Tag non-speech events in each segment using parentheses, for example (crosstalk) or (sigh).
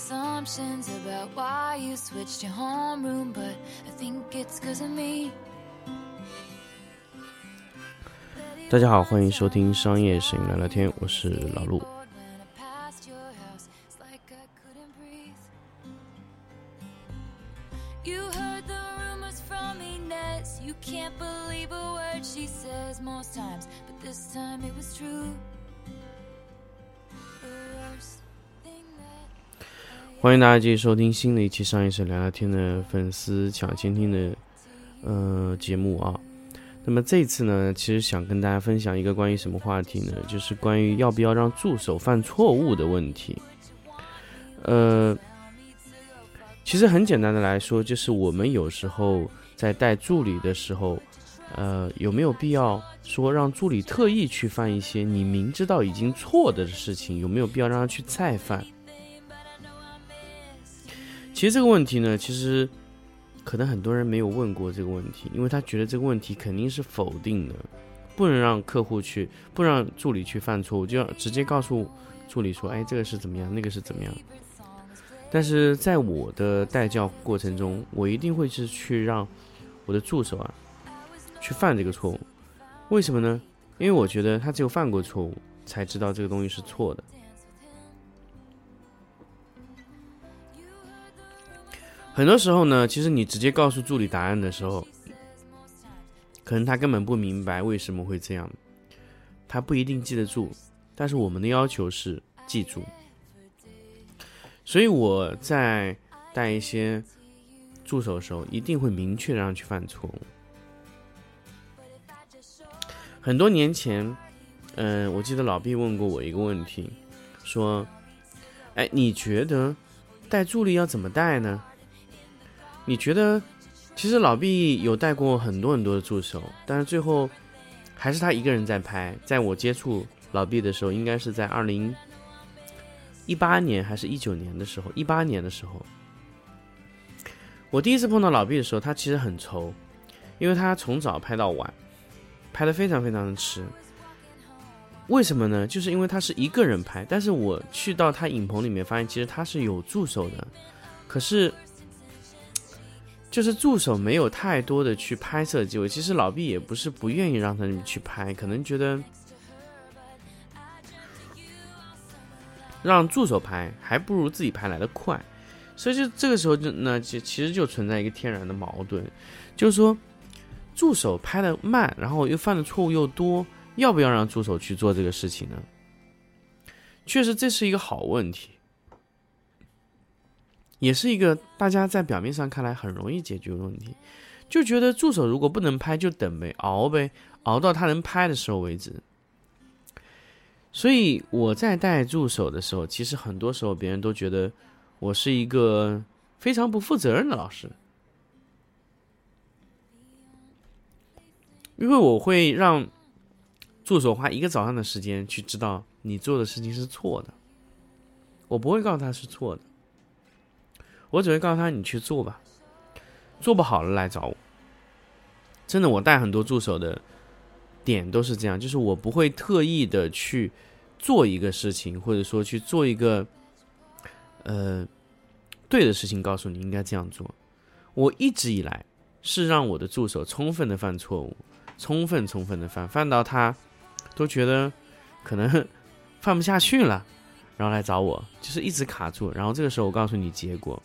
assumptions about why you switched your homeroom, but I think it's cause of me. 大家好，欢迎收听商业摄影聊聊天，我是老陆。 When I passed your house, it's like I couldn't breathe. You heard the rumors from Inez. You can't believe a word she says most times, but this time it was true. 欢迎大家继续收听新的一期商业摄影聊聊天的粉丝抢先听的呃节目啊。那么这次呢，其实想跟大家分享一个关于什么话题呢？就是关于要不要让助手犯错误的问题。呃，其实很简单的来说，就是我们有时候在带助理的时候，呃，有没有必要说让助理特意去犯一些你明知道已经错的事情？有没有必要让他去再犯？其实这个问题呢，其实可能很多人没有问过这个问题，因为他觉得这个问题肯定是否定的，不能让客户去，不让助理去犯错误，就要直接告诉助理说，哎，这个是怎么样，那个是怎么样。但是在我的带教过程中，我一定会是去让我的助手啊去犯这个错误。为什么呢？因为我觉得他只有犯过错误，才知道这个东西是错的。很多时候呢，其实你直接告诉助理答案的时候，可能他根本不明白为什么会这样，他不一定记得住。但是我们的要求是记住，所以我在带一些助手的时候，一定会明确让他去犯错误。很多年前，嗯、我记得老毕问过我一个问题，说：“哎，你觉得带助理要怎么带呢？”你觉得，其实老毕有带过很多很多的助手，但是最后还是他一个人在拍。在我接触老毕的时候，应该是在二零一八年还是一九年的时候，一八年的时候，我第一次碰到老毕的时候，他其实很愁，因为他从早拍到晚，拍的非常非常的迟。为什么呢？就是因为他是一个人拍，但是我去到他影棚里面，发现其实他是有助手的，可是。就是助手没有太多的去拍摄机会，其实老毕也不是不愿意让他们去拍，可能觉得让助手拍还不如自己拍来的快，所以就这个时候就那其其实就存在一个天然的矛盾，就是说助手拍的慢，然后又犯的错误又多，要不要让助手去做这个事情呢？确实这是一个好问题。也是一个大家在表面上看来很容易解决的问题，就觉得助手如果不能拍就等呗，熬呗，熬到他能拍的时候为止。所以我在带助手的时候，其实很多时候别人都觉得我是一个非常不负责任的老师，因为我会让助手花一个早上的时间去知道你做的事情是错的，我不会告诉他是错的。我只会告诉他你去做吧，做不好了来找我。真的，我带很多助手的点都是这样，就是我不会特意的去做一个事情，或者说去做一个呃对的事情，告诉你应该这样做。我一直以来是让我的助手充分的犯错误，充分充分的犯，犯到他都觉得可能 (laughs) 犯不下去了，然后来找我，就是一直卡住。然后这个时候我告诉你结果。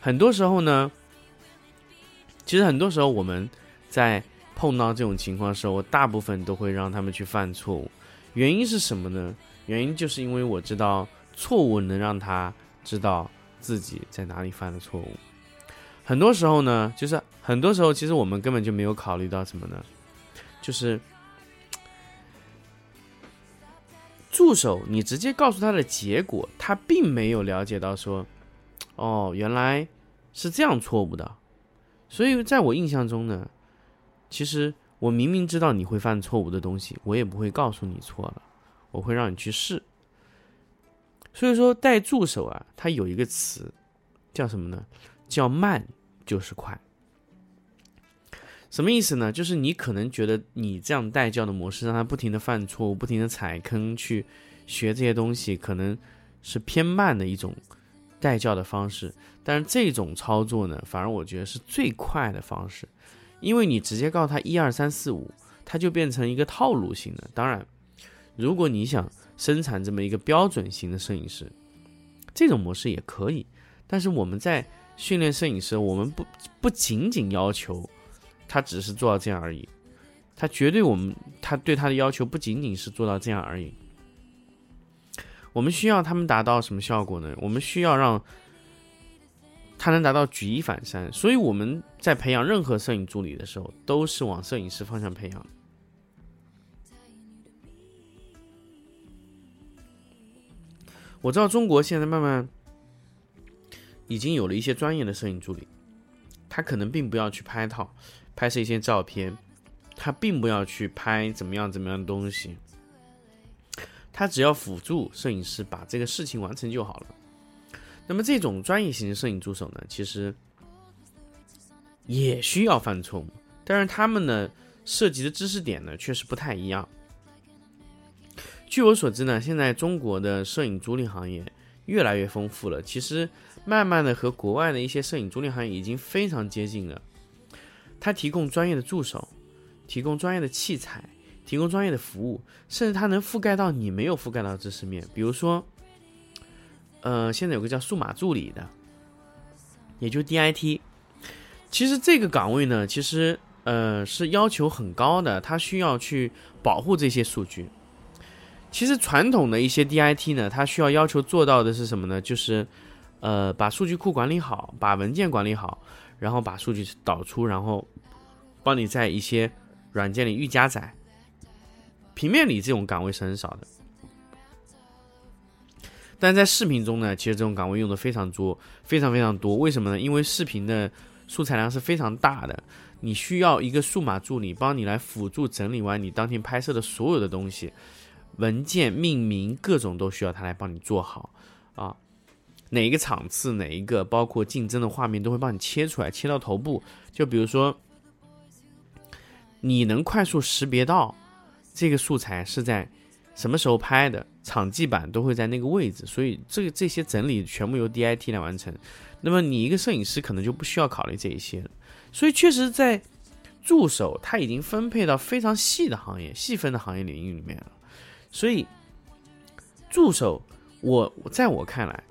很多时候呢，其实很多时候我们在碰到这种情况的时候，我大部分都会让他们去犯错误。原因是什么呢？原因就是因为我知道错误能让他知道自己在哪里犯了错误。很多时候呢，就是很多时候其实我们根本就没有考虑到什么呢？就是助手，你直接告诉他的结果，他并没有了解到说，哦，原来。是这样错误的，所以在我印象中呢，其实我明明知道你会犯错误的东西，我也不会告诉你错了，我会让你去试。所以说带助手啊，它有一个词叫什么呢？叫慢就是快。什么意思呢？就是你可能觉得你这样带教的模式，让他不停的犯错误，不停的踩坑去学这些东西，可能是偏慢的一种带教的方式，但是这种操作呢，反而我觉得是最快的方式，因为你直接告诉他一二三四五，它就变成一个套路型的。当然，如果你想生产这么一个标准型的摄影师，这种模式也可以。但是我们在训练摄影师，我们不不仅仅要求他只是做到这样而已，他绝对我们他对他的要求不仅仅是做到这样而已。我们需要他们达到什么效果呢？我们需要让他能达到举一反三。所以我们在培养任何摄影助理的时候，都是往摄影师方向培养。我知道中国现在慢慢已经有了一些专业的摄影助理，他可能并不要去拍套，拍摄一些照片，他并不要去拍怎么样怎么样的东西，他只要辅助摄影师把这个事情完成就好了。那么这种专业型的摄影助手呢，其实也需要犯错误，但是他们呢涉及的知识点呢确实不太一样。据我所知呢，现在中国的摄影租赁行业越来越丰富了。其实，慢慢的和国外的一些摄影租赁行业已经非常接近了。它提供专业的助手，提供专业的器材，提供专业的服务，甚至它能覆盖到你没有覆盖到的知识面。比如说，呃，现在有个叫数码助理的，也就 DIT。其实这个岗位呢，其实呃是要求很高的，它需要去保护这些数据。其实传统的一些 DIT 呢，它需要要求做到的是什么呢？就是，呃，把数据库管理好，把文件管理好，然后把数据导出，然后帮你在一些软件里预加载。平面里这种岗位是很少的，但在视频中呢，其实这种岗位用的非常多，非常非常多。为什么呢？因为视频的素材量是非常大的，你需要一个数码助理帮你来辅助整理完你当天拍摄的所有的东西。文件命名各种都需要他来帮你做好啊，哪一个场次哪一个包括竞争的画面都会帮你切出来，切到头部。就比如说，你能快速识别到这个素材是在什么时候拍的，场记版都会在那个位置，所以这个这些整理全部由 DIT 来完成。那么你一个摄影师可能就不需要考虑这一些了。所以确实，在助手他已经分配到非常细的行业、细分的行业领域里面了。所以，助手，我在我看来，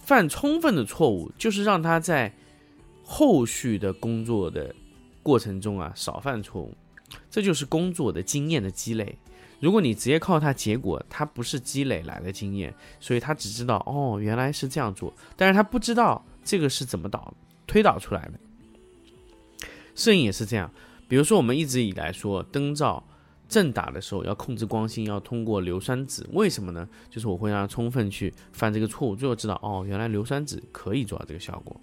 犯充分的错误就是让他在后续的工作的过程中啊少犯错误，这就是工作的经验的积累。如果你直接靠它结果，它不是积累来的经验，所以他只知道哦原来是这样做，但是他不知道这个是怎么导推导出来的。摄影也是这样，比如说我们一直以来说灯罩。正打的时候要控制光心，要通过硫酸纸，为什么呢？就是我会让他充分去犯这个错误，最后知道哦，原来硫酸纸可以做到这个效果。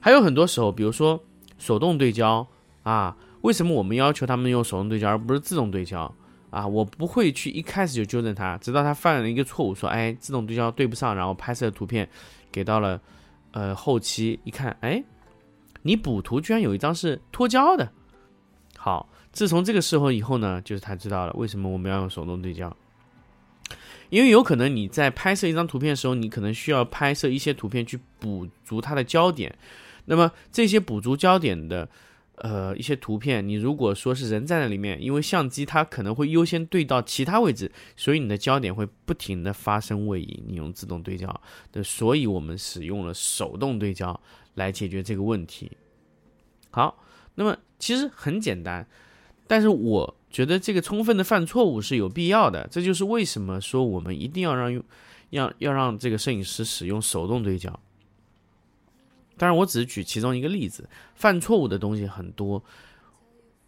还有很多时候，比如说手动对焦啊，为什么我们要求他们用手动对焦而不是自动对焦啊？我不会去一开始就纠正他，直到他犯了一个错误，说哎，自动对焦对不上，然后拍摄的图片给到了呃后期一看，哎，你补图居然有一张是脱焦的，好。自从这个时候以后呢，就是他知道了为什么我们要用手动对焦，因为有可能你在拍摄一张图片的时候，你可能需要拍摄一些图片去补足它的焦点，那么这些补足焦点的，呃，一些图片，你如果说是人在那里面，因为相机它可能会优先对到其他位置，所以你的焦点会不停的发生位移。你用自动对焦的，所以我们使用了手动对焦来解决这个问题。好，那么其实很简单。但是我觉得这个充分的犯错误是有必要的，这就是为什么说我们一定要让用，要要让这个摄影师使用手动对焦。当然，我只是举其中一个例子，犯错误的东西很多，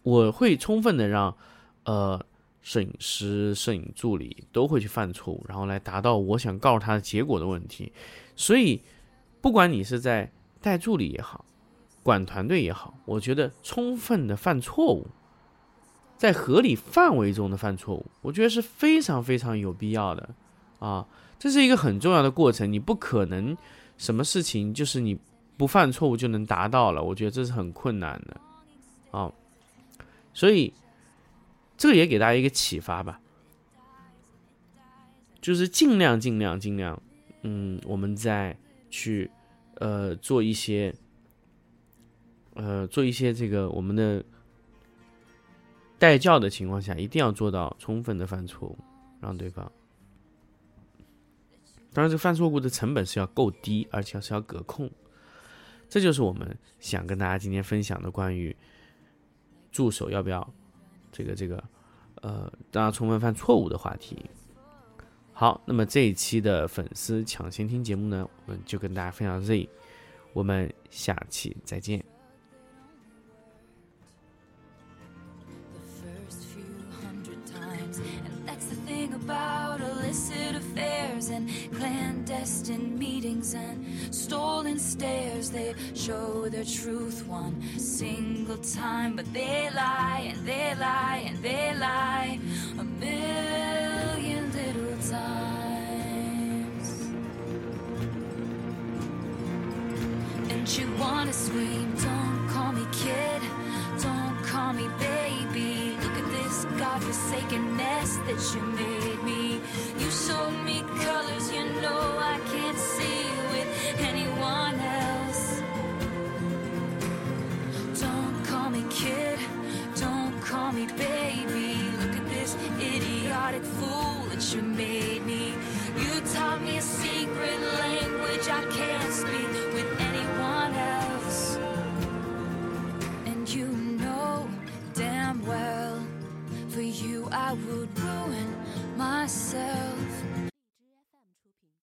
我会充分的让呃摄影师、摄影助理都会去犯错误，然后来达到我想告诉他的结果的问题。所以，不管你是在带助理也好，管团队也好，我觉得充分的犯错误。在合理范围中的犯错误，我觉得是非常非常有必要的，啊，这是一个很重要的过程。你不可能什么事情就是你不犯错误就能达到了，我觉得这是很困难的，啊，所以这个也给大家一个启发吧，就是尽量尽量尽量，嗯，我们在去呃做一些呃做一些这个我们的带教的情况下，一定要做到充分的犯错误，让对方。当然，这个犯错误的成本是要够低，而且是要隔控。这就是我们想跟大家今天分享的关于助手要不要这个这个呃让他充分犯错误的话题。好，那么这一期的粉丝抢先听节目呢，我们就跟大家分享到这里，我们下期再见。That's the thing about illicit affairs and clandestine meetings and stolen stares. They show their truth one single time, but they lie and they lie and they lie a million little times. And you wanna scream, don't call me kid, God-forsakenness that you made me. You showed me colors you know I can't see with anyone else. Don't call me kid, don't call me baby. Look at this idiotic fool that you made me. You taught me a secret language I can't speak.